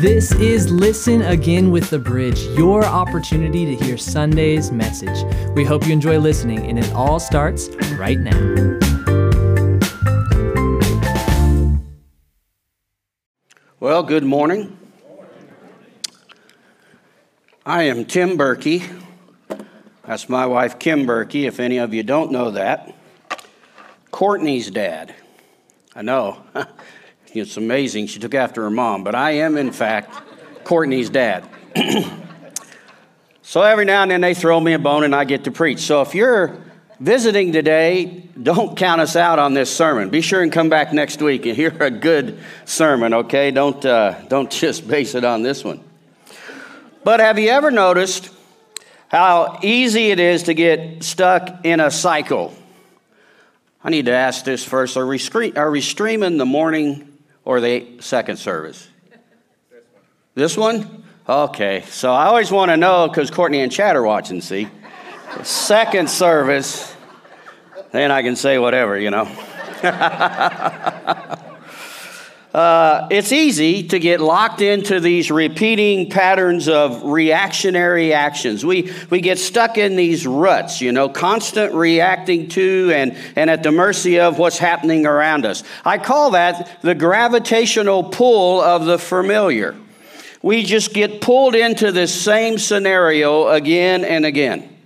This is Listen Again with the Bridge, your opportunity to hear Sunday's message. We hope you enjoy listening, and it all starts right now. Well, good morning. I am Tim Berkey. That's my wife, Kim Berkey, if any of you don't know that. Courtney's dad. I know. it's amazing. She took after her mom, but I am, in fact, Courtney's dad. so every now and then they throw me a bone and I get to preach. So if you're visiting today, don't count us out on this sermon. Be sure and come back next week and hear a good sermon, okay? Don't, uh, don't just base it on this one. But have you ever noticed how easy it is to get stuck in a cycle? I need to ask this first. Are we, are we streaming the morning or the second service? This one? Okay. So I always want to know because Courtney and Chad are watching, see? second service, then I can say whatever, you know. Uh, it's easy to get locked into these repeating patterns of reactionary actions. We, we get stuck in these ruts, you know, constant reacting to and, and at the mercy of what's happening around us. I call that the gravitational pull of the familiar. We just get pulled into this same scenario again and again.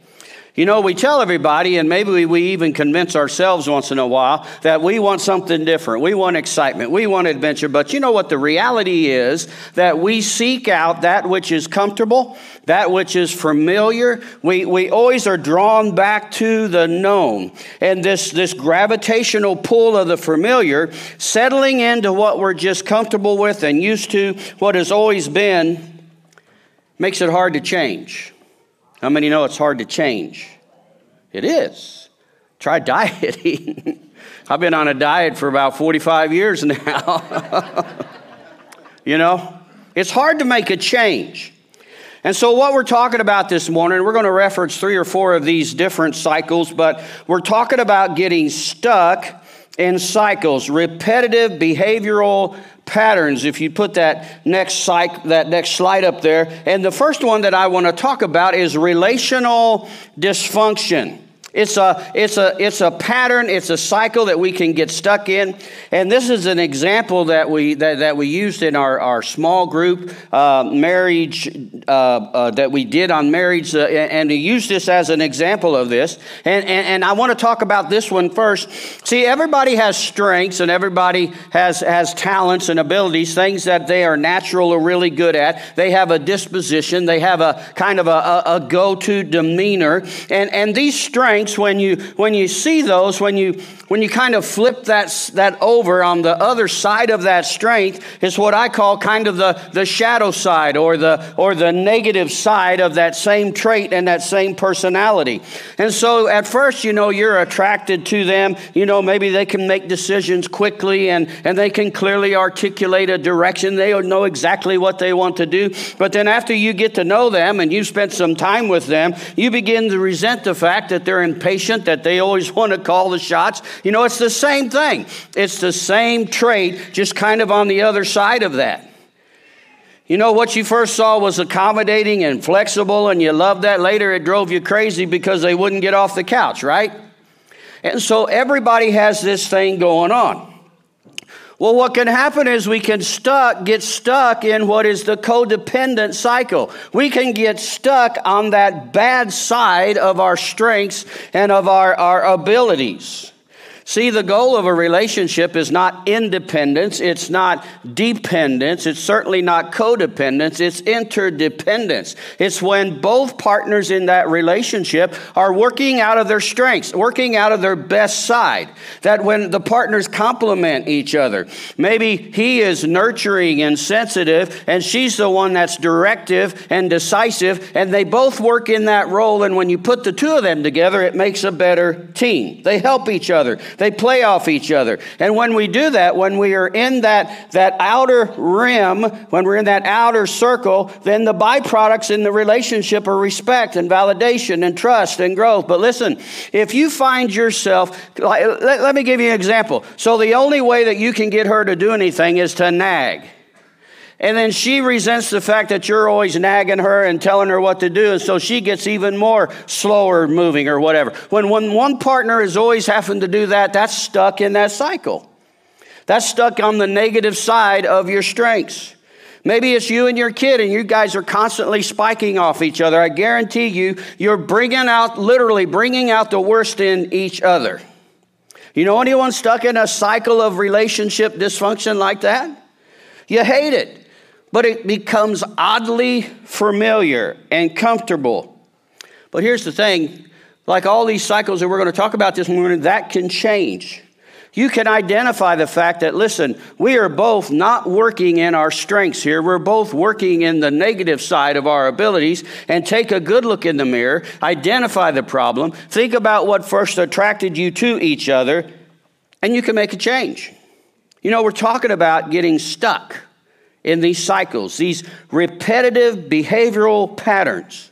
You know, we tell everybody, and maybe we even convince ourselves once in a while, that we want something different. We want excitement. We want adventure. But you know what? The reality is that we seek out that which is comfortable, that which is familiar. We, we always are drawn back to the known. And this, this gravitational pull of the familiar, settling into what we're just comfortable with and used to, what has always been, makes it hard to change. How many know it's hard to change? It is. Try dieting. I've been on a diet for about 45 years now. you know, it's hard to make a change. And so, what we're talking about this morning, we're going to reference three or four of these different cycles, but we're talking about getting stuck in cycles, repetitive behavioral patterns if you put that next psych, that next slide up there. And the first one that i want to talk about is relational dysfunction it's a, it's, a, it's a pattern, it's a cycle that we can get stuck in. And this is an example that we, that, that we used in our, our small group uh, marriage uh, uh, that we did on marriage. Uh, and we use this as an example of this. And, and, and I want to talk about this one first. See, everybody has strengths and everybody has, has talents and abilities, things that they are natural or really good at. They have a disposition, they have a kind of a, a, a go to demeanor. And, and these strengths, when you, when you see those, when you, when you kind of flip that, that over on the other side of that strength, is what I call kind of the, the shadow side or the, or the negative side of that same trait and that same personality. And so at first, you know, you're attracted to them. You know, maybe they can make decisions quickly and, and they can clearly articulate a direction. They know exactly what they want to do. But then after you get to know them and you spend some time with them, you begin to resent the fact that they're impatient, that they always want to call the shots. You know, it's the same thing. It's the same trait, just kind of on the other side of that. You know, what you first saw was accommodating and flexible, and you loved that. Later, it drove you crazy because they wouldn't get off the couch, right? And so everybody has this thing going on. Well, what can happen is we can stuck, get stuck in what is the codependent cycle. We can get stuck on that bad side of our strengths and of our, our abilities. See, the goal of a relationship is not independence, it's not dependence, it's certainly not codependence, it's interdependence. It's when both partners in that relationship are working out of their strengths, working out of their best side. That when the partners complement each other, maybe he is nurturing and sensitive, and she's the one that's directive and decisive, and they both work in that role. And when you put the two of them together, it makes a better team. They help each other. They play off each other. And when we do that, when we are in that, that outer rim, when we're in that outer circle, then the byproducts in the relationship are respect and validation and trust and growth. But listen, if you find yourself, let, let me give you an example. So the only way that you can get her to do anything is to nag. And then she resents the fact that you're always nagging her and telling her what to do. And so she gets even more slower moving or whatever. When, when one partner is always having to do that, that's stuck in that cycle. That's stuck on the negative side of your strengths. Maybe it's you and your kid, and you guys are constantly spiking off each other. I guarantee you, you're bringing out, literally bringing out the worst in each other. You know anyone stuck in a cycle of relationship dysfunction like that? You hate it but it becomes oddly familiar and comfortable. But here's the thing like all these cycles that we're going to talk about this morning, that can change. You can identify the fact that, listen, we are both not working in our strengths here. We're both working in the negative side of our abilities and take a good look in the mirror, identify the problem, think about what first attracted you to each other, and you can make a change. You know, we're talking about getting stuck in these cycles, these repetitive behavioral patterns.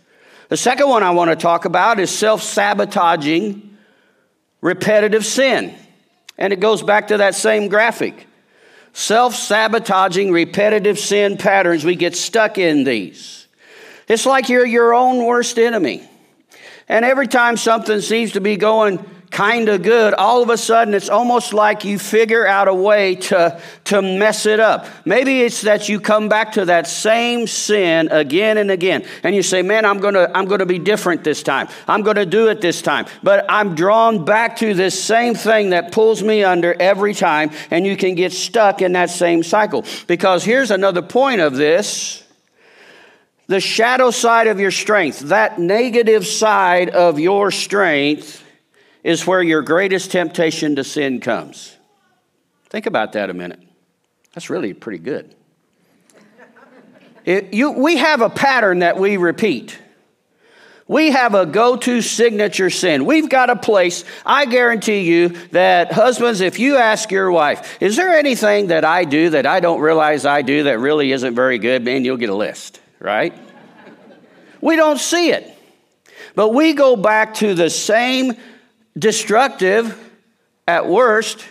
The second one I want to talk about is self sabotaging repetitive sin. And it goes back to that same graphic. Self sabotaging repetitive sin patterns, we get stuck in these. It's like you're your own worst enemy. And every time something seems to be going kind of good, all of a sudden it's almost like you figure out a way to, to mess it up. Maybe it's that you come back to that same sin again and again, and you say, Man, I'm gonna, I'm gonna be different this time. I'm gonna do it this time. But I'm drawn back to this same thing that pulls me under every time, and you can get stuck in that same cycle. Because here's another point of this the shadow side of your strength, that negative side of your strength is where your greatest temptation to sin comes. Think about that a minute. That's really pretty good. It, you, we have a pattern that we repeat. We have a go to signature sin. We've got a place. I guarantee you that, husbands, if you ask your wife, is there anything that I do that I don't realize I do that really isn't very good? Man, you'll get a list, right? we don't see it. But we go back to the same destructive at worst,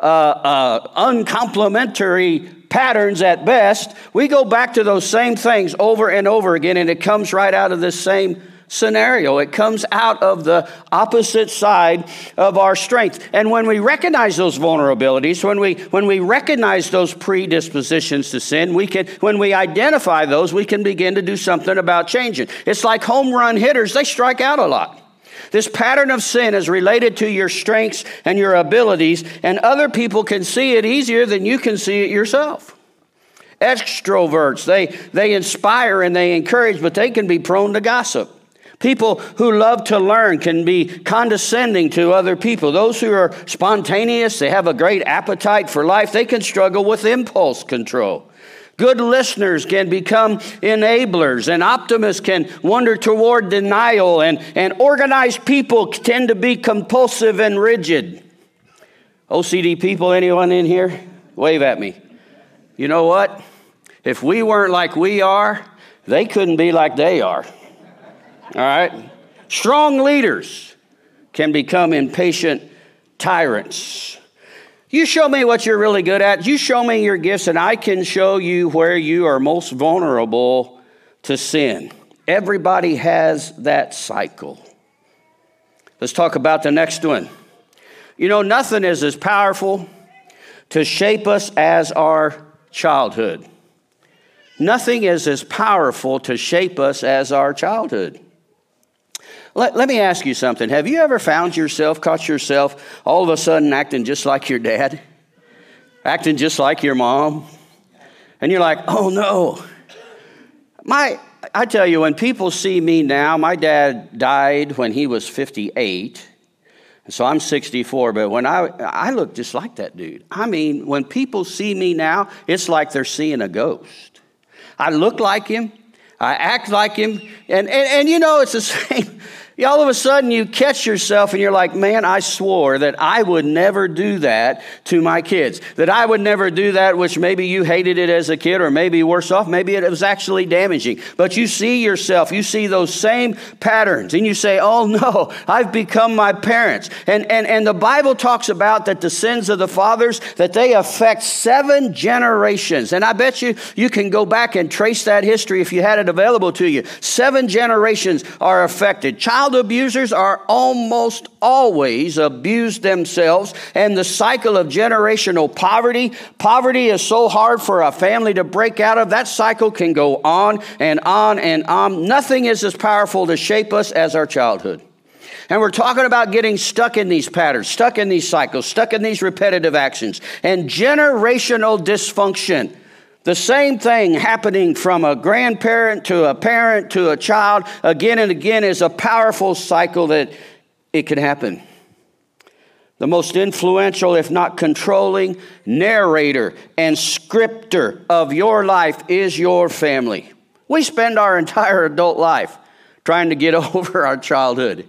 uh, uh, uncomplimentary patterns at best, we go back to those same things over and over again, and it comes right out of this same scenario. It comes out of the opposite side of our strength. And when we recognize those vulnerabilities, when we when we recognize those predispositions to sin, we can when we identify those, we can begin to do something about changing. It's like home run hitters, they strike out a lot. This pattern of sin is related to your strengths and your abilities, and other people can see it easier than you can see it yourself. Extroverts, they, they inspire and they encourage, but they can be prone to gossip. People who love to learn can be condescending to other people. Those who are spontaneous, they have a great appetite for life, they can struggle with impulse control. Good listeners can become enablers, and optimists can wander toward denial, and, and organized people tend to be compulsive and rigid. OCD people, anyone in here? Wave at me. You know what? If we weren't like we are, they couldn't be like they are. All right? Strong leaders can become impatient tyrants. You show me what you're really good at. You show me your gifts, and I can show you where you are most vulnerable to sin. Everybody has that cycle. Let's talk about the next one. You know, nothing is as powerful to shape us as our childhood. Nothing is as powerful to shape us as our childhood. Let, let me ask you something. Have you ever found yourself, caught yourself all of a sudden acting just like your dad? Acting just like your mom? And you're like, oh no. My, I tell you, when people see me now, my dad died when he was 58. So I'm 64, but when I, I look just like that dude. I mean, when people see me now, it's like they're seeing a ghost. I look like him, I act like him, and, and, and you know, it's the same. All of a sudden you catch yourself and you're like, man, I swore that I would never do that to my kids. That I would never do that, which maybe you hated it as a kid, or maybe worse off, maybe it was actually damaging. But you see yourself, you see those same patterns, and you say, oh no, I've become my parents. And, and, and the Bible talks about that the sins of the fathers, that they affect seven generations. And I bet you you can go back and trace that history if you had it available to you. Seven generations are affected. Child abusers are almost always abused themselves, and the cycle of generational poverty. Poverty is so hard for a family to break out of. That cycle can go on and on and on. Nothing is as powerful to shape us as our childhood. And we're talking about getting stuck in these patterns, stuck in these cycles, stuck in these repetitive actions, and generational dysfunction. The same thing happening from a grandparent to a parent to a child again and again is a powerful cycle that it can happen. The most influential, if not controlling, narrator and scripter of your life is your family. We spend our entire adult life trying to get over our childhood.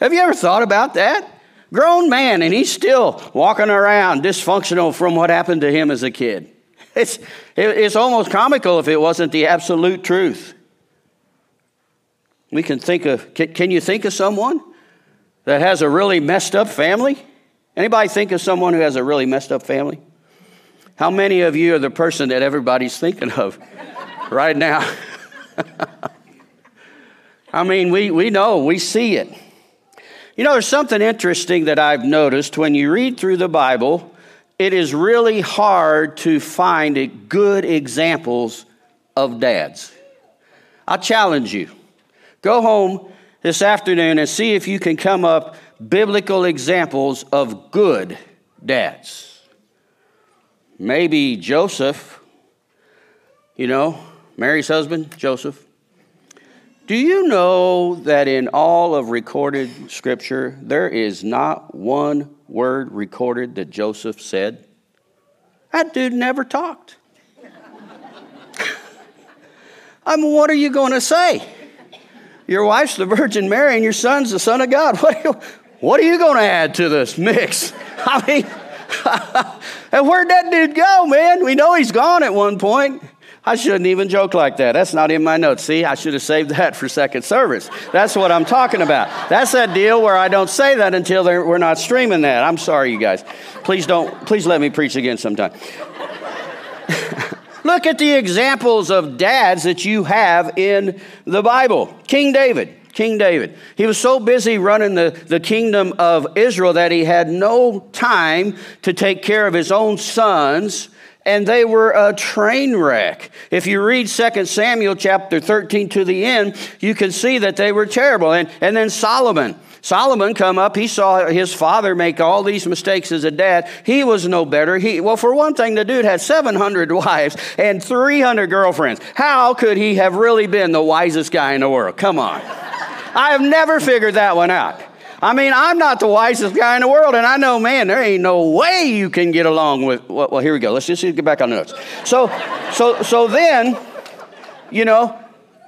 Have you ever thought about that? Grown man, and he's still walking around dysfunctional from what happened to him as a kid. It's, it's almost comical if it wasn't the absolute truth. We can think of, can, can you think of someone that has a really messed up family? Anybody think of someone who has a really messed up family? How many of you are the person that everybody's thinking of right now? I mean, we, we know, we see it. You know, there's something interesting that I've noticed when you read through the Bible it is really hard to find good examples of dads. I challenge you. Go home this afternoon and see if you can come up biblical examples of good dads. Maybe Joseph, you know, Mary's husband, Joseph. Do you know that in all of recorded scripture, there is not one word recorded that Joseph said? That dude never talked. I mean, what are you going to say? Your wife's the Virgin Mary and your son's the Son of God. What are you, what are you going to add to this mix? I mean, and where'd that dude go, man? We know he's gone at one point. I shouldn't even joke like that. That's not in my notes. See, I should have saved that for second service. That's what I'm talking about. That's that deal where I don't say that until we're not streaming that. I'm sorry, you guys. Please don't, please let me preach again sometime. Look at the examples of dads that you have in the Bible. King David. King David. He was so busy running the, the kingdom of Israel that he had no time to take care of his own sons and they were a train wreck. If you read 2 Samuel chapter 13 to the end, you can see that they were terrible. And, and then Solomon. Solomon come up, he saw his father make all these mistakes as a dad. He was no better. He, well, for one thing, the dude had 700 wives and 300 girlfriends. How could he have really been the wisest guy in the world? Come on. I have never figured that one out. I mean, I'm not the wisest guy in the world, and I know, man, there ain't no way you can get along with. Well, well here we go. Let's just get back on the notes. So, so, so then, you know,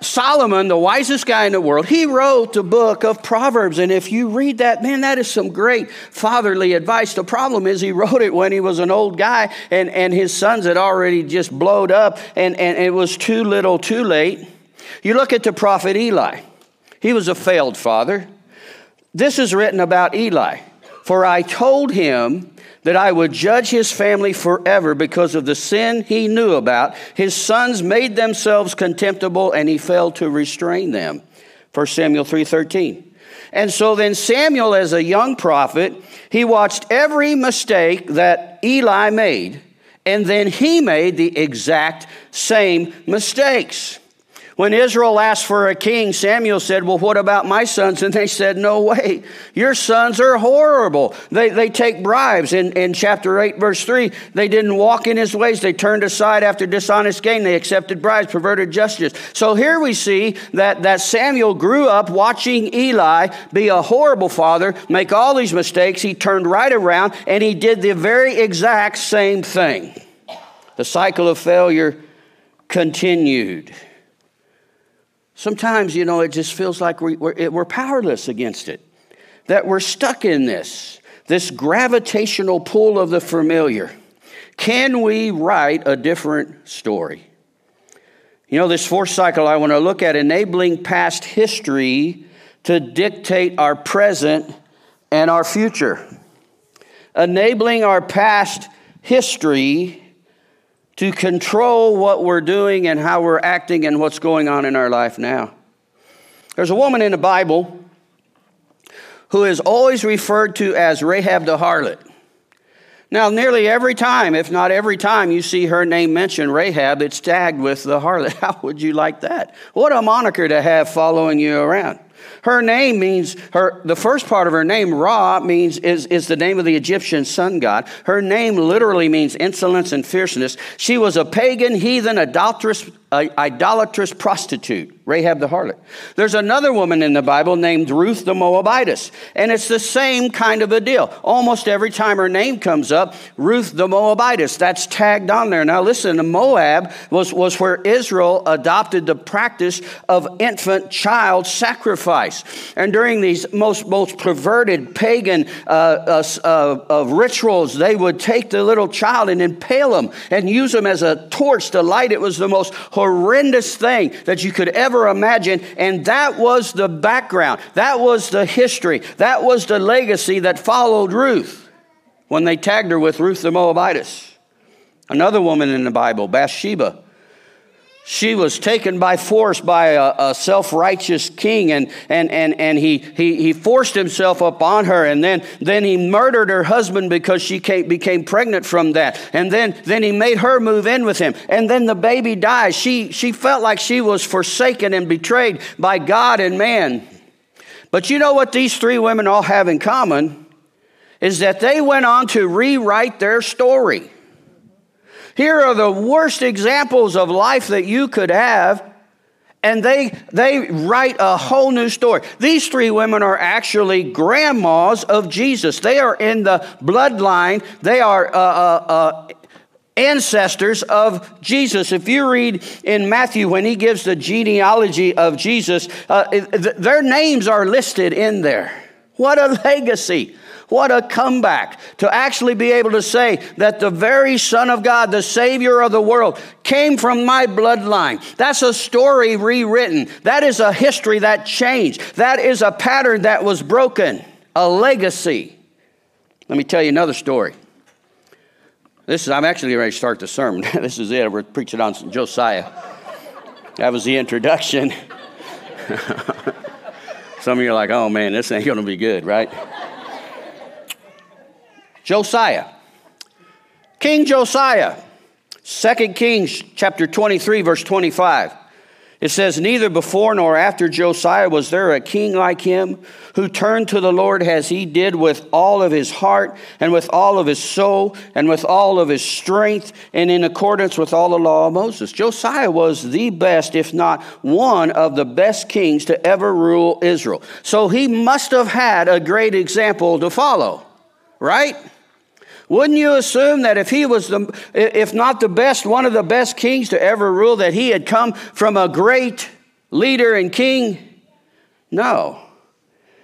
Solomon, the wisest guy in the world, he wrote the book of Proverbs. And if you read that, man, that is some great fatherly advice. The problem is he wrote it when he was an old guy and, and his sons had already just blowed up and, and it was too little too late. You look at the prophet Eli. He was a failed father. This is written about Eli. For I told him that I would judge his family forever because of the sin he knew about. His sons made themselves contemptible and he failed to restrain them. 1 Samuel 3:13. And so then Samuel as a young prophet, he watched every mistake that Eli made and then he made the exact same mistakes. When Israel asked for a king, Samuel said, Well, what about my sons? And they said, No way. Your sons are horrible. They, they take bribes. In, in chapter 8, verse 3, they didn't walk in his ways. They turned aside after dishonest gain. They accepted bribes, perverted justice. So here we see that, that Samuel grew up watching Eli be a horrible father, make all these mistakes. He turned right around and he did the very exact same thing. The cycle of failure continued. Sometimes, you know, it just feels like we, we're powerless against it, that we're stuck in this, this gravitational pull of the familiar. Can we write a different story? You know, this fourth cycle, I want to look at enabling past history to dictate our present and our future. Enabling our past history to control what we're doing and how we're acting and what's going on in our life now. There's a woman in the Bible who is always referred to as Rahab the harlot. Now, nearly every time, if not every time, you see her name mentioned, Rahab, it's tagged with the harlot. How would you like that? What a moniker to have following you around. Her name means her the first part of her name, Ra, means is, is the name of the Egyptian sun god. Her name literally means insolence and fierceness. She was a pagan, heathen, adulterous, uh, idolatrous prostitute. Rahab the harlot. There's another woman in the Bible named Ruth the Moabitess, and it's the same kind of a deal. Almost every time her name comes up, Ruth the Moabitess, that's tagged on there. Now listen, Moab was, was where Israel adopted the practice of infant child sacrifice. And during these most, most perverted pagan uh, uh, uh, rituals, they would take the little child and impale him and use him as a torch to light. It was the most horrendous thing that you could ever imagine. And that was the background, that was the history, that was the legacy that followed Ruth when they tagged her with Ruth the Moabitess. Another woman in the Bible, Bathsheba she was taken by force by a, a self righteous king, and, and, and, and he, he, he forced himself upon her, and then, then he murdered her husband because she came, became pregnant from that. And then, then he made her move in with him, and then the baby died. She, she felt like she was forsaken and betrayed by God and man. But you know what these three women all have in common? Is that they went on to rewrite their story. Here are the worst examples of life that you could have. And they, they write a whole new story. These three women are actually grandmas of Jesus. They are in the bloodline. They are uh, uh, uh, ancestors of Jesus. If you read in Matthew when he gives the genealogy of Jesus, uh, their names are listed in there. What a legacy. What a comeback to actually be able to say that the very Son of God, the Savior of the world, came from my bloodline. That's a story rewritten. That is a history that changed. That is a pattern that was broken, a legacy. Let me tell you another story. This is, I'm actually ready to start the sermon. this is it. We're preaching on Josiah. That was the introduction. Some of you are like, oh man, this ain't going to be good, right? Josiah. King Josiah. 2 Kings chapter 23 verse 25. It says, Neither before nor after Josiah was there a king like him who turned to the Lord as he did with all of his heart and with all of his soul and with all of his strength and in accordance with all the law of Moses. Josiah was the best, if not one of the best kings to ever rule Israel. So he must have had a great example to follow, right? Wouldn't you assume that if he was the, if not the best, one of the best kings to ever rule, that he had come from a great leader and king? No.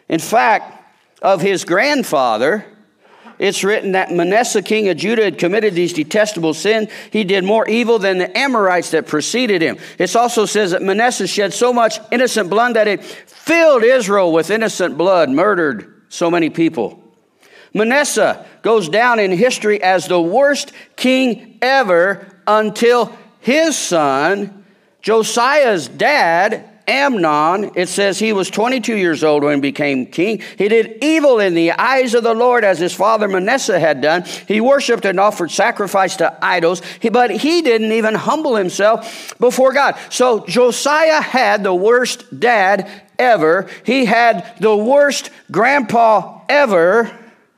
In fact, of his grandfather, it's written that Manasseh, king of Judah, had committed these detestable sins. He did more evil than the Amorites that preceded him. It also says that Manasseh shed so much innocent blood that it filled Israel with innocent blood, murdered so many people. Manasseh goes down in history as the worst king ever until his son, Josiah's dad, Amnon, it says he was 22 years old when he became king. He did evil in the eyes of the Lord as his father Manasseh had done. He worshiped and offered sacrifice to idols, but he didn't even humble himself before God. So Josiah had the worst dad ever. He had the worst grandpa ever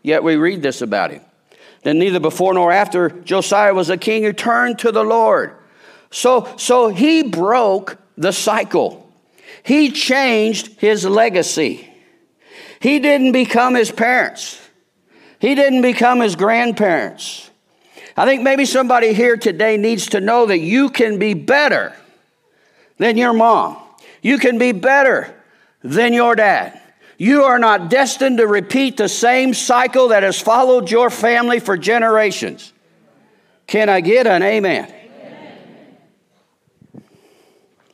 Yet we read this about him. Then neither before nor after Josiah was a king who turned to the Lord. So, so he broke the cycle. He changed his legacy. He didn't become his parents. He didn't become his grandparents. I think maybe somebody here today needs to know that you can be better than your mom. You can be better than your dad. You are not destined to repeat the same cycle that has followed your family for generations. Can I get an amen? amen?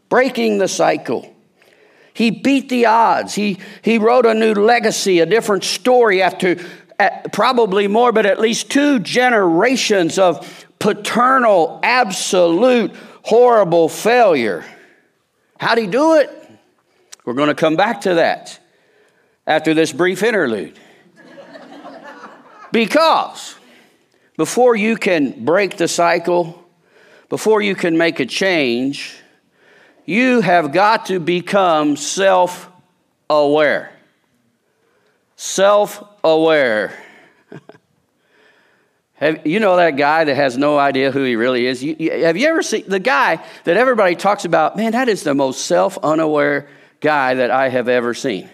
Breaking the cycle. He beat the odds. He, he wrote a new legacy, a different story after probably more, but at least two generations of paternal, absolute, horrible failure. How'd he do it? We're going to come back to that after this brief interlude. because before you can break the cycle, before you can make a change, you have got to become self aware. Self aware. You know that guy that has no idea who he really is? You, you, have you ever seen the guy that everybody talks about? Man, that is the most self unaware guy that I have ever seen.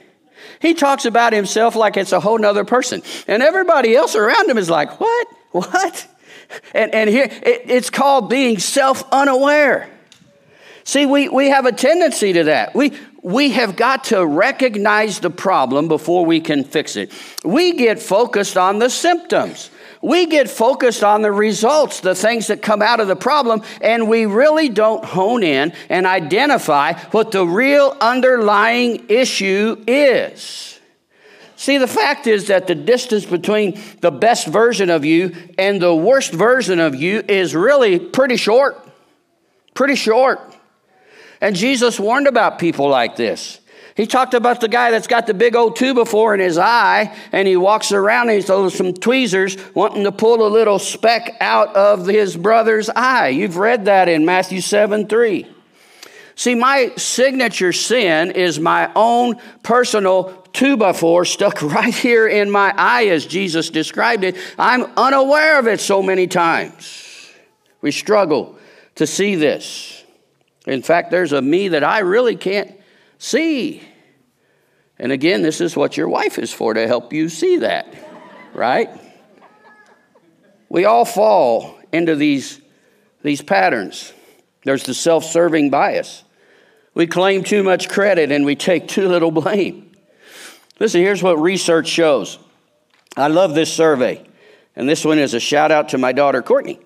He talks about himself like it's a whole nother person. And everybody else around him is like, what? What? And, and here, it, it's called being self unaware. See, we, we have a tendency to that. We, we have got to recognize the problem before we can fix it. We get focused on the symptoms we get focused on the results, the things that come out of the problem, and we really don't hone in and identify what the real underlying issue is. See, the fact is that the distance between the best version of you and the worst version of you is really pretty short. Pretty short. And Jesus warned about people like this. He talked about the guy that's got the big old before in his eye, and he walks around and he's throws some tweezers wanting to pull a little speck out of his brother's eye. You've read that in Matthew 7 3. See, my signature sin is my own personal two by four stuck right here in my eye as Jesus described it. I'm unaware of it so many times. We struggle to see this. In fact, there's a me that I really can't see. And again, this is what your wife is for to help you see that, right? We all fall into these, these patterns. There's the self serving bias. We claim too much credit and we take too little blame. Listen, here's what research shows. I love this survey, and this one is a shout out to my daughter Courtney.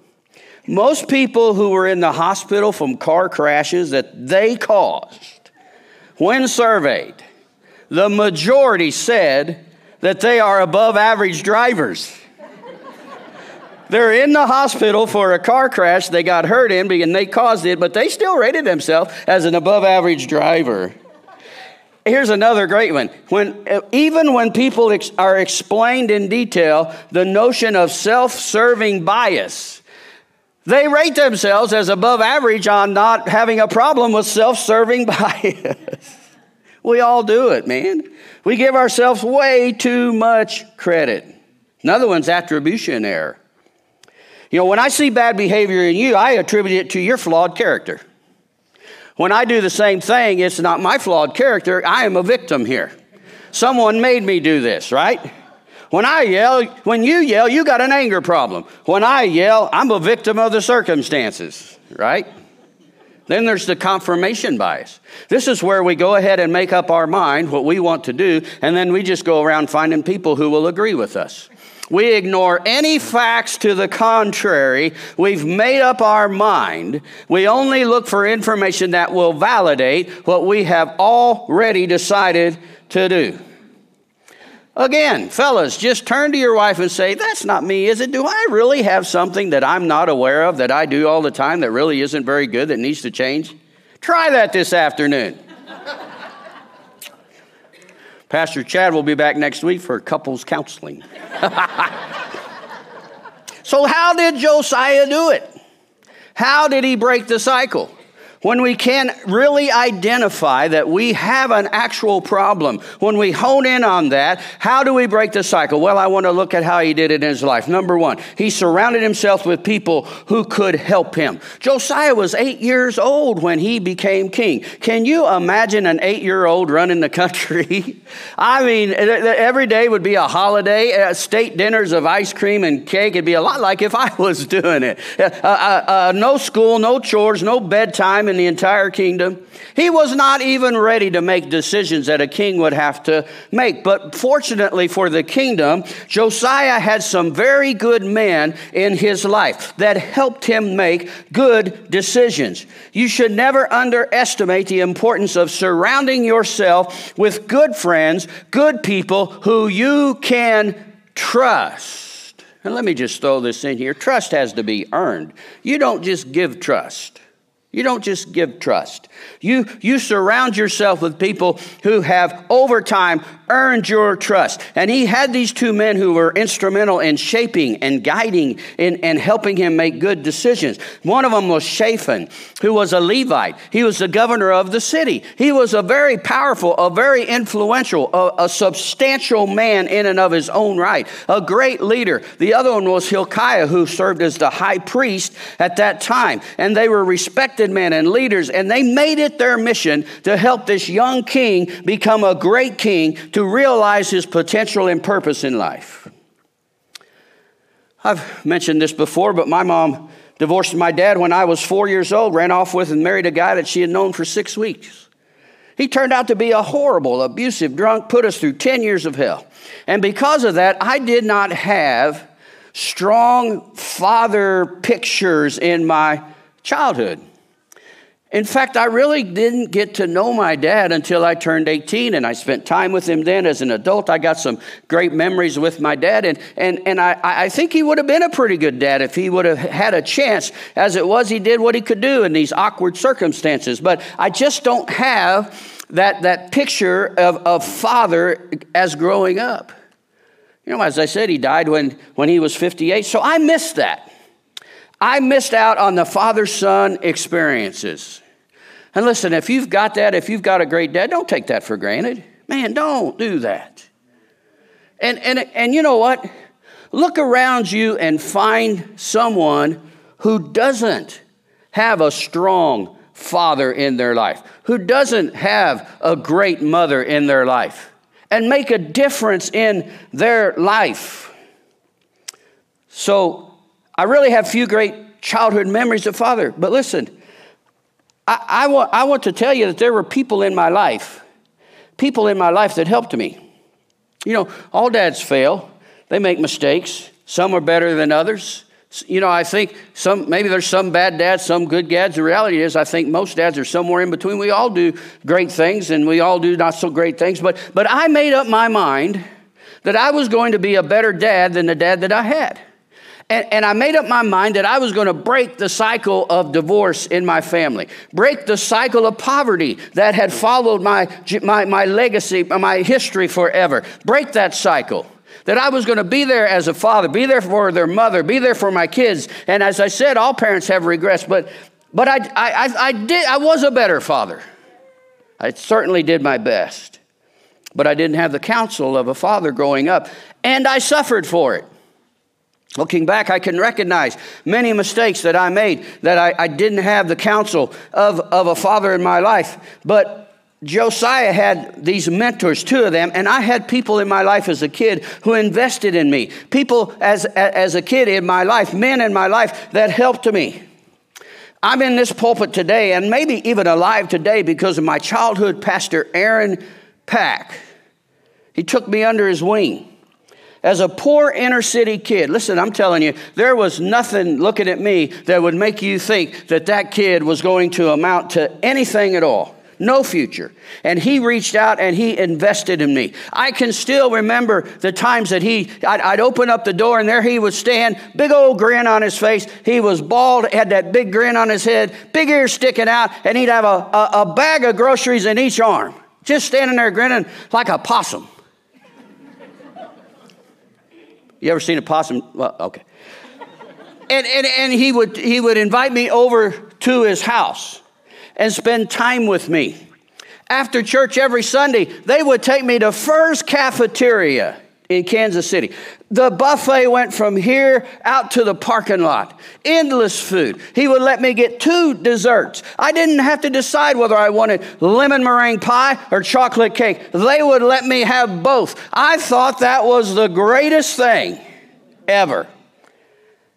Most people who were in the hospital from car crashes that they caused when surveyed, the majority said that they are above average drivers. They're in the hospital for a car crash they got hurt in and they caused it, but they still rated themselves as an above average driver. Here's another great one. When, uh, even when people ex- are explained in detail the notion of self serving bias, they rate themselves as above average on not having a problem with self serving bias. We all do it, man. We give ourselves way too much credit. Another one's attribution error. You know, when I see bad behavior in you, I attribute it to your flawed character. When I do the same thing, it's not my flawed character. I am a victim here. Someone made me do this, right? When I yell, when you yell, you got an anger problem. When I yell, I'm a victim of the circumstances, right? Then there's the confirmation bias. This is where we go ahead and make up our mind what we want to do, and then we just go around finding people who will agree with us. We ignore any facts to the contrary. We've made up our mind. We only look for information that will validate what we have already decided to do. Again, fellas, just turn to your wife and say, That's not me, is it? Do I really have something that I'm not aware of that I do all the time that really isn't very good that needs to change? Try that this afternoon. Pastor Chad will be back next week for couples counseling. so, how did Josiah do it? How did he break the cycle? When we can really identify that we have an actual problem, when we hone in on that, how do we break the cycle? Well, I want to look at how he did it in his life. Number one, he surrounded himself with people who could help him. Josiah was eight years old when he became king. Can you imagine an eight year old running the country? I mean, every day would be a holiday, uh, state dinners of ice cream and cake. It'd be a lot like if I was doing it. Uh, uh, uh, no school, no chores, no bedtime in the entire kingdom. He was not even ready to make decisions that a king would have to make. But fortunately for the kingdom, Josiah had some very good men in his life that helped him make good decisions. You should never underestimate the importance of surrounding yourself with good friends, good people who you can trust. And let me just throw this in here trust has to be earned. You don't just give trust. You don't just give trust. You, you surround yourself with people who have over time earned your trust. And he had these two men who were instrumental in shaping and guiding and, and helping him make good decisions. One of them was Shaphan, who was a Levite. He was the governor of the city. He was a very powerful, a very influential, a, a substantial man in and of his own right, a great leader. The other one was Hilkiah, who served as the high priest at that time. And they were respected men and leaders, and they made it their mission to help this young king become a great king to realize his potential and purpose in life. I've mentioned this before, but my mom divorced my dad when I was four years old, ran off with and married a guy that she had known for six weeks. He turned out to be a horrible, abusive drunk, put us through 10 years of hell. And because of that, I did not have strong father pictures in my childhood. In fact, I really didn't get to know my dad until I turned 18, and I spent time with him then as an adult. I got some great memories with my dad, and, and, and I, I think he would have been a pretty good dad if he would have had a chance. As it was, he did what he could do in these awkward circumstances. But I just don't have that, that picture of, of father as growing up. You know, as I said, he died when, when he was 58, so I missed that. I missed out on the father son experiences. And listen, if you've got that, if you've got a great dad, don't take that for granted. Man, don't do that. And, and, and you know what? Look around you and find someone who doesn't have a strong father in their life, who doesn't have a great mother in their life, and make a difference in their life. So, I really have few great childhood memories of father, but listen, I, I, want, I want to tell you that there were people in my life, people in my life that helped me. You know, all dads fail, they make mistakes. Some are better than others. You know, I think some, maybe there's some bad dads, some good dads. The reality is, I think most dads are somewhere in between. We all do great things and we all do not so great things. But, but I made up my mind that I was going to be a better dad than the dad that I had. And, and, I made up my mind that I was going to break the cycle of divorce in my family, break the cycle of poverty that had followed my, my, my legacy, my history forever. Break that cycle. That I was going to be there as a father, be there for their mother, be there for my kids. And as I said, all parents have regrets, but, but I, I, I, did, I was a better father. I certainly did my best. But I didn't have the counsel of a father growing up, and I suffered for it. Looking back, I can recognize many mistakes that I made, that I, I, didn't have the counsel of, of a father in my life. But Josiah had these mentors, two of them, and I had people in my life as a kid who invested in me. People as, as a kid in my life, men in my life that helped me. I'm in this pulpit today and maybe even alive today because of my childhood pastor, Aaron Pack. He took me under his wing as a poor inner city kid, listen, I'm telling you, there was nothing looking at me that would make you think that that kid was going to amount to anything at all. No future. And he reached out and he invested in me. I can still remember the times that he, I'd, I'd open up the door and there he would stand, big old grin on his face. He was bald, had that big grin on his head, big ears sticking out, and he'd have a, a, a bag of groceries in each arm, just standing there grinning like a possum. You ever seen a possum? Well, okay. And, and, and he, would, he would invite me over to his house and spend time with me. After church every Sunday, they would take me to Furr's Cafeteria in Kansas City. The buffet went from here out to the parking lot. Endless food. He would let me get two desserts. I didn't have to decide whether I wanted lemon meringue pie or chocolate cake. They would let me have both. I thought that was the greatest thing ever.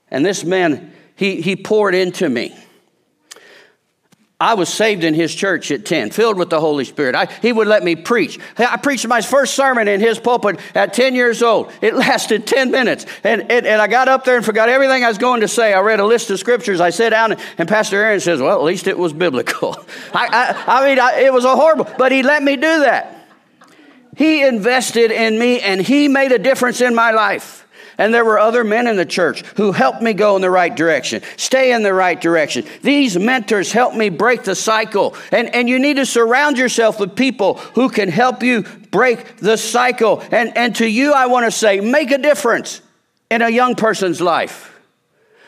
And this man, he, he poured into me. I was saved in his church at 10, filled with the Holy Spirit. I, he would let me preach. I preached my first sermon in his pulpit at 10 years old. It lasted 10 minutes. And, and, and I got up there and forgot everything I was going to say. I read a list of scriptures. I sat down, and, and Pastor Aaron says, Well, at least it was biblical. I, I, I mean, I, it was a horrible, but he let me do that. He invested in me, and he made a difference in my life. And there were other men in the church who helped me go in the right direction, stay in the right direction. These mentors helped me break the cycle. And, and you need to surround yourself with people who can help you break the cycle. And, and to you, I want to say, make a difference in a young person's life.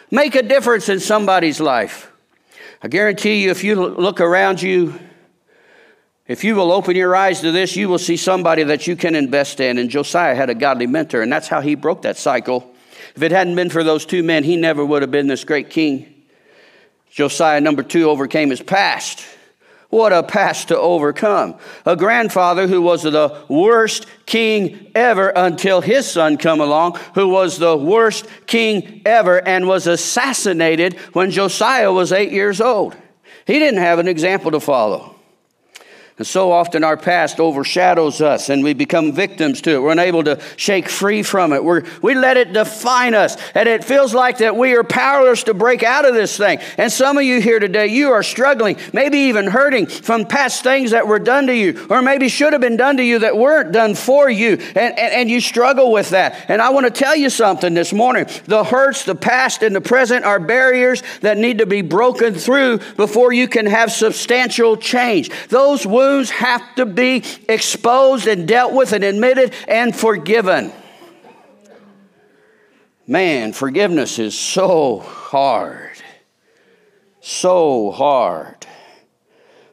Make a difference in somebody's life. I guarantee you, if you look around you, if you will open your eyes to this, you will see somebody that you can invest in. And Josiah had a godly mentor, and that's how he broke that cycle. If it hadn't been for those two men, he never would have been this great king. Josiah, number two, overcame his past. What a past to overcome. A grandfather who was the worst king ever until his son come along, who was the worst king ever and was assassinated when Josiah was eight years old. He didn't have an example to follow. And so often our past overshadows us and we become victims to it. We're unable to shake free from it. We're, we let it define us. And it feels like that we are powerless to break out of this thing. And some of you here today, you are struggling, maybe even hurting from past things that were done to you, or maybe should have been done to you that weren't done for you. And, and, and you struggle with that. And I want to tell you something this morning. The hurts, the past, and the present are barriers that need to be broken through before you can have substantial change. Those wounds have to be exposed and dealt with and admitted and forgiven. Man, forgiveness is so hard. So hard.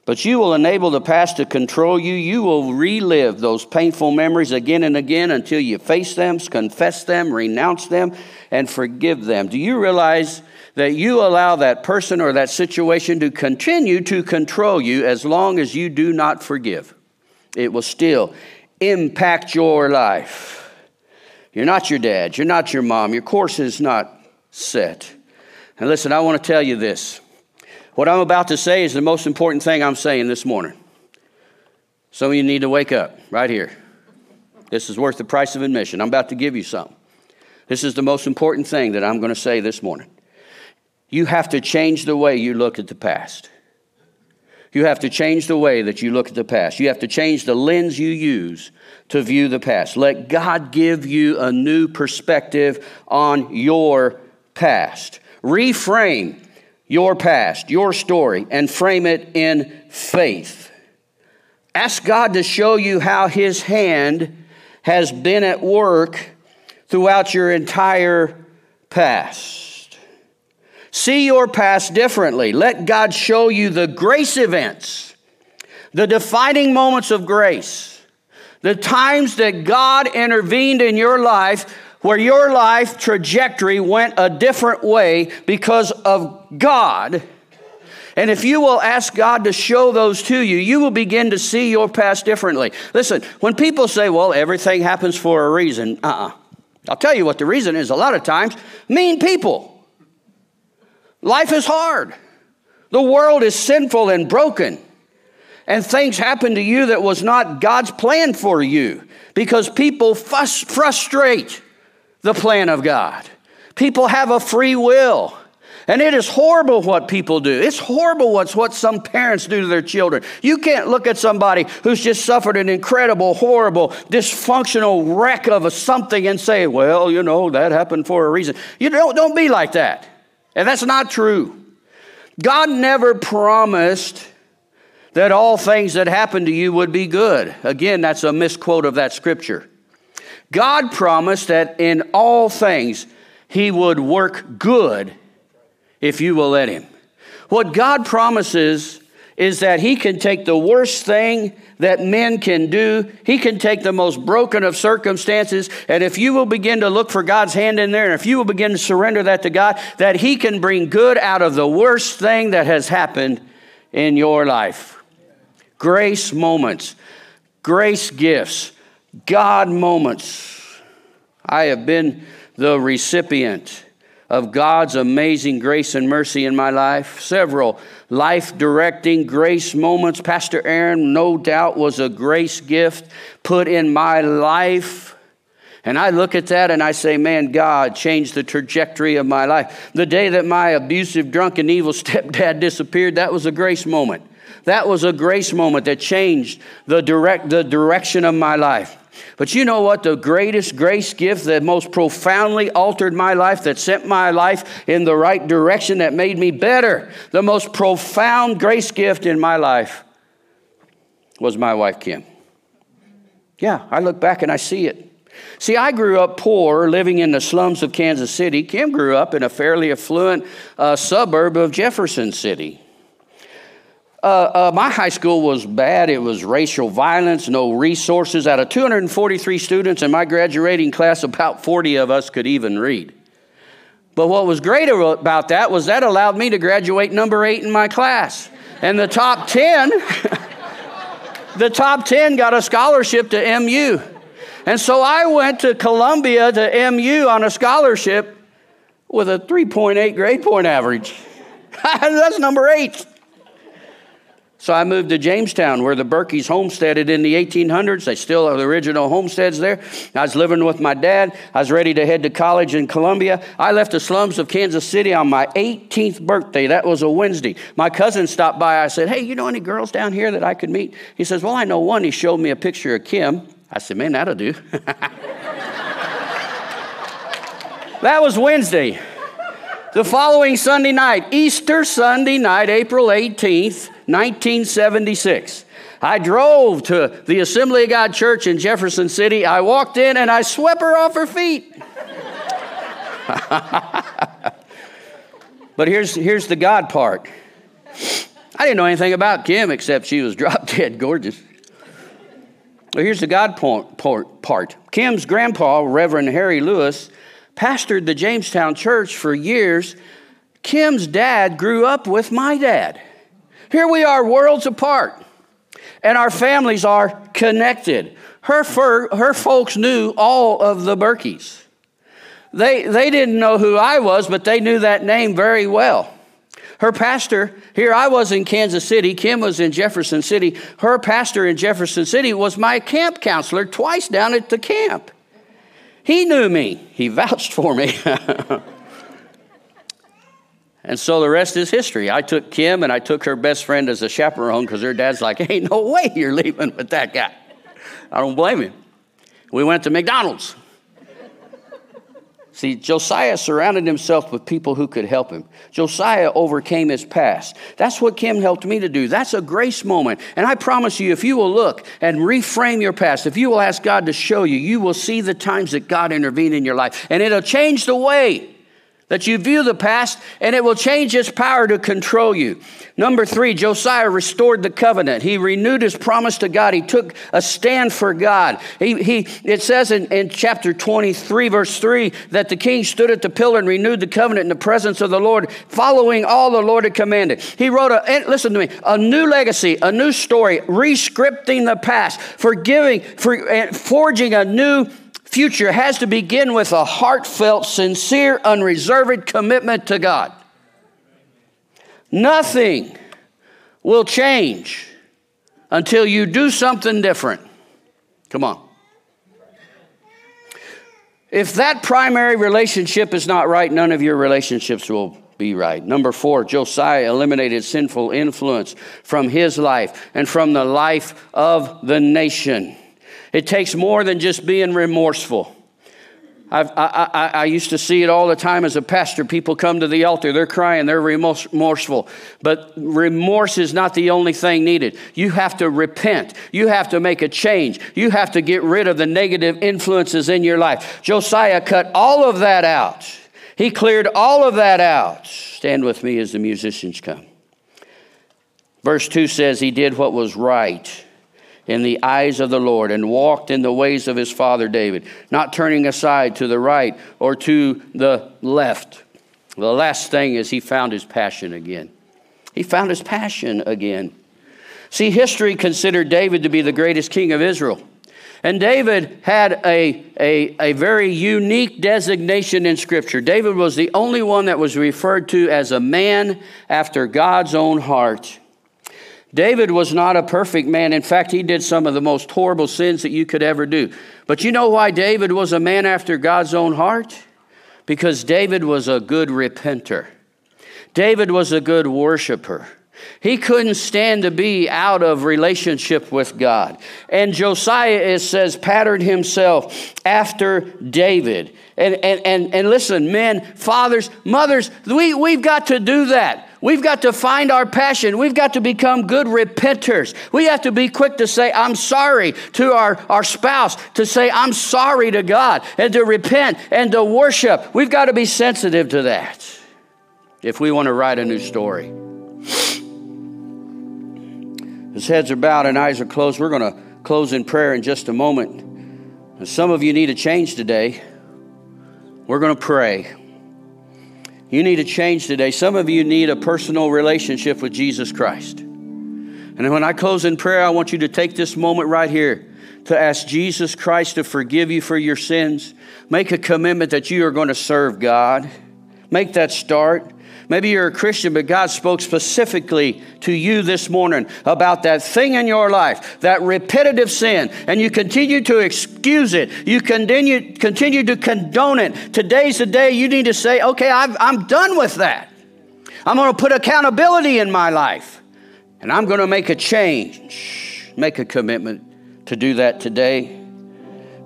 But you will enable the past to control you. You will relive those painful memories again and again until you face them, confess them, renounce them, and forgive them. Do you realize that you allow that person or that situation to continue to control you as long as you do not forgive. It will still impact your life. You're not your dad, you're not your mom, your course is not set. And listen, I want to tell you this. What I'm about to say is the most important thing I'm saying this morning. Some of you need to wake up right here. This is worth the price of admission. I'm about to give you some. This is the most important thing that I'm going to say this morning. You have to change the way you look at the past. You have to change the way that you look at the past. You have to change the lens you use to view the past. Let God give you a new perspective on your past. Reframe your past, your story, and frame it in faith. Ask God to show you how His hand has been at work throughout your entire past. See your past differently. Let God show you the grace events, the defining moments of grace, the times that God intervened in your life where your life trajectory went a different way because of God. And if you will ask God to show those to you, you will begin to see your past differently. Listen, when people say, well, everything happens for a reason, uh uh-uh. uh. I'll tell you what the reason is a lot of times mean people. Life is hard. The world is sinful and broken. And things happen to you that was not God's plan for you because people fuss, frustrate the plan of God. People have a free will. And it is horrible what people do. It's horrible what's what some parents do to their children. You can't look at somebody who's just suffered an incredible, horrible, dysfunctional wreck of a something and say, well, you know, that happened for a reason. You don't, don't be like that. And that's not true. God never promised that all things that happen to you would be good. Again, that's a misquote of that scripture. God promised that in all things he would work good if you will let him. What God promises is that he can take the worst thing that men can do. He can take the most broken of circumstances. And if you will begin to look for God's hand in there, and if you will begin to surrender that to God, that he can bring good out of the worst thing that has happened in your life. Grace moments, grace gifts, God moments. I have been the recipient of God's amazing grace and mercy in my life. Several life directing grace moments. Pastor Aaron, no doubt, was a grace gift put in my life. And I look at that and I say, man, God changed the trajectory of my life. The day that my abusive, drunken, evil stepdad disappeared, that was a grace moment. That was a grace moment that changed the, direct, the direction of my life. But you know what? The greatest grace gift that most profoundly altered my life, that sent my life in the right direction, that made me better, the most profound grace gift in my life was my wife, Kim. Yeah, I look back and I see it. See, I grew up poor, living in the slums of Kansas City. Kim grew up in a fairly affluent uh, suburb of Jefferson City. Uh, uh, my high school was bad. It was racial violence, no resources. Out of 243 students in my graduating class, about 40 of us could even read. But what was great about that was that allowed me to graduate number eight in my class. And the top 10, the top 10 got a scholarship to MU. And so I went to Columbia to MU on a scholarship with a 3.8 grade point average. That's number eight. So I moved to Jamestown, where the Berkeys homesteaded in the 1800s. They still have the original homesteads there. I was living with my dad. I was ready to head to college in Columbia. I left the slums of Kansas City on my 18th birthday. That was a Wednesday. My cousin stopped by. I said, Hey, you know any girls down here that I could meet? He says, Well, I know one. He showed me a picture of Kim. I said, Man, that'll do. that was Wednesday. The following Sunday night, Easter Sunday night, April 18th, 1976. I drove to the Assembly of God Church in Jefferson City. I walked in and I swept her off her feet. but here's, here's the God part. I didn't know anything about Kim except she was drop dead gorgeous. Well, here's the God part. Kim's grandpa, Reverend Harry Lewis, pastored the Jamestown church for years. Kim's dad grew up with my dad. Here we are, worlds apart, and our families are connected. Her, her folks knew all of the Berkeys. They, they didn't know who I was, but they knew that name very well. Her pastor, here I was in Kansas City, Kim was in Jefferson City. Her pastor in Jefferson City was my camp counselor twice down at the camp. He knew me, he vouched for me. And so the rest is history. I took Kim and I took her best friend as a chaperone because her dad's like, ain't no way you're leaving with that guy. I don't blame him. We went to McDonald's. See, Josiah surrounded himself with people who could help him. Josiah overcame his past. That's what Kim helped me to do. That's a grace moment. And I promise you, if you will look and reframe your past, if you will ask God to show you, you will see the times that God intervened in your life. And it'll change the way that you view the past and it will change its power to control you. Number three, Josiah restored the covenant. He renewed his promise to God. He took a stand for God. He, he, it says in, in chapter 23, verse 3, that the king stood at the pillar and renewed the covenant in the presence of the Lord, following all the Lord had commanded. He wrote a, listen to me, a new legacy, a new story, rescripting the past, forgiving, for, forging a new future has to begin with a heartfelt, sincere, unreserved commitment to God. Nothing will change until you do something different. Come on. If that primary relationship is not right, none of your relationships will be right. Number four, Josiah eliminated sinful influence from his life and from the life of the nation. It takes more than just being remorseful. I, I, I, used to see it all the time as a pastor. People come to the altar, they're crying, they're remorseful. But remorse is not the only thing needed. You have to repent, you have to make a change, you have to get rid of the negative influences in your life. Josiah cut all of that out, he cleared all of that out. Stand with me as the musicians come. Verse 2 says, He did what was right in the eyes of the Lord and walked in the ways of his father David, not turning aside to the right or to the left. The last thing is he found his passion again. He found his passion again. See, history considered David to be the greatest king of Israel. And David had a, a, a very unique designation in Scripture. David was the only one that was referred to as a man after God's own heart. David was not a perfect man. In fact, he did some of the most horrible sins that you could ever do. But you know why David was a man after God's own heart? Because David was a good repenter. David was a good worshiper. He couldn't stand to be out of relationship with God. And Josiah, it says, patterned himself after David. And, and, and, and listen, men, fathers, mothers, we, we've got to do that. We've got to find our passion. We've got to become good repenters. We have to be quick to say, I'm sorry to our, our spouse, to say, I'm sorry to God, and to repent and to worship. We've got to be sensitive to that if we want to write a new story. His heads are bowed and eyes are closed. We're going to close in prayer in just a moment. And some of you need a change today. We're going to pray. You need a change today. Some of you need a personal relationship with Jesus Christ. And when I close in prayer, I want you to take this moment right here to ask Jesus Christ to forgive you for your sins. Make a commitment that you are going to serve God. Make that start. Maybe you're a Christian, but God spoke specifically to you this morning about that thing in your life, that repetitive sin, and you continue to excuse it. You continue, continue to condone it. Today's the day you need to say, okay, i I'm done with that. I'm going to put accountability in my life, and I'm going to make a change, make a commitment to do that today.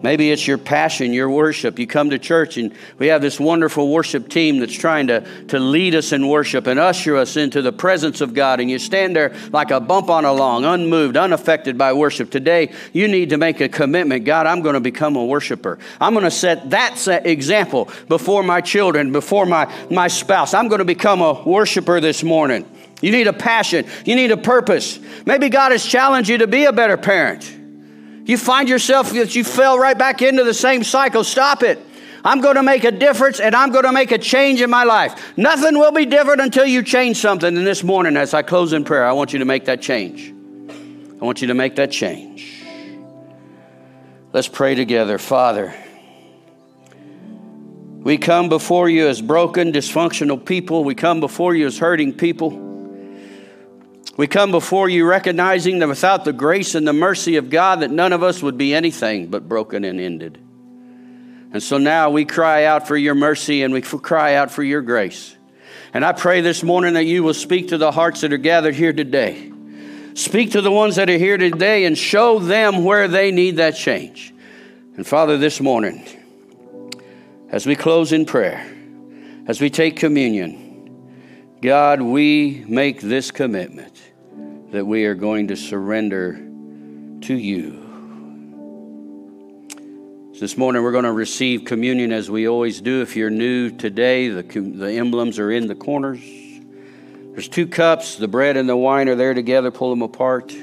Maybe it's your passion, your worship. You come to church and we have this wonderful worship team that's trying to, to lead us in worship and usher us into the presence of God. And you stand there like a bump on a log, unmoved, unaffected by worship. Today, you need to make a commitment God, I'm going to become a worshiper. I'm going to set that example before my children, before my, my spouse. I'm going to become a worshiper this morning. You need a passion, you need a purpose. Maybe God has challenged you to be a better parent you find yourself that you fell right back into the same cycle, stop it. I'm going to make a difference and I'm going to make a change in my life. Nothing will be different until you change something. And this morning, as I close in prayer, I want you to make that change. I want you to make that change. Let's pray together. Father, we come before you as broken, dysfunctional people. We come before you as hurting people. We come before you recognizing that without the grace and the mercy of God, that none of us would be anything but broken and ended. And so now we cry out for your mercy and we cry out for your grace. And I pray this morning that you will speak to the hearts that are gathered here today. Speak to the ones that are here today and show them where they need that change. And Father, this morning, as we close in prayer, as we take communion, God, we make this commitment that we are going to surrender to you. So this morning we're going to receive communion as we always do. If you're new today, the, the emblems are in the corners. There's two cups, the bread and the wine are there together, pull them apart.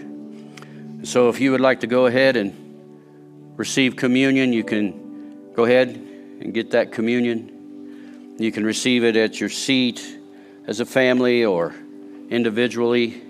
So if you would like to go ahead and receive communion, you can go ahead and get that communion. You can receive it at your seat as a family or individually.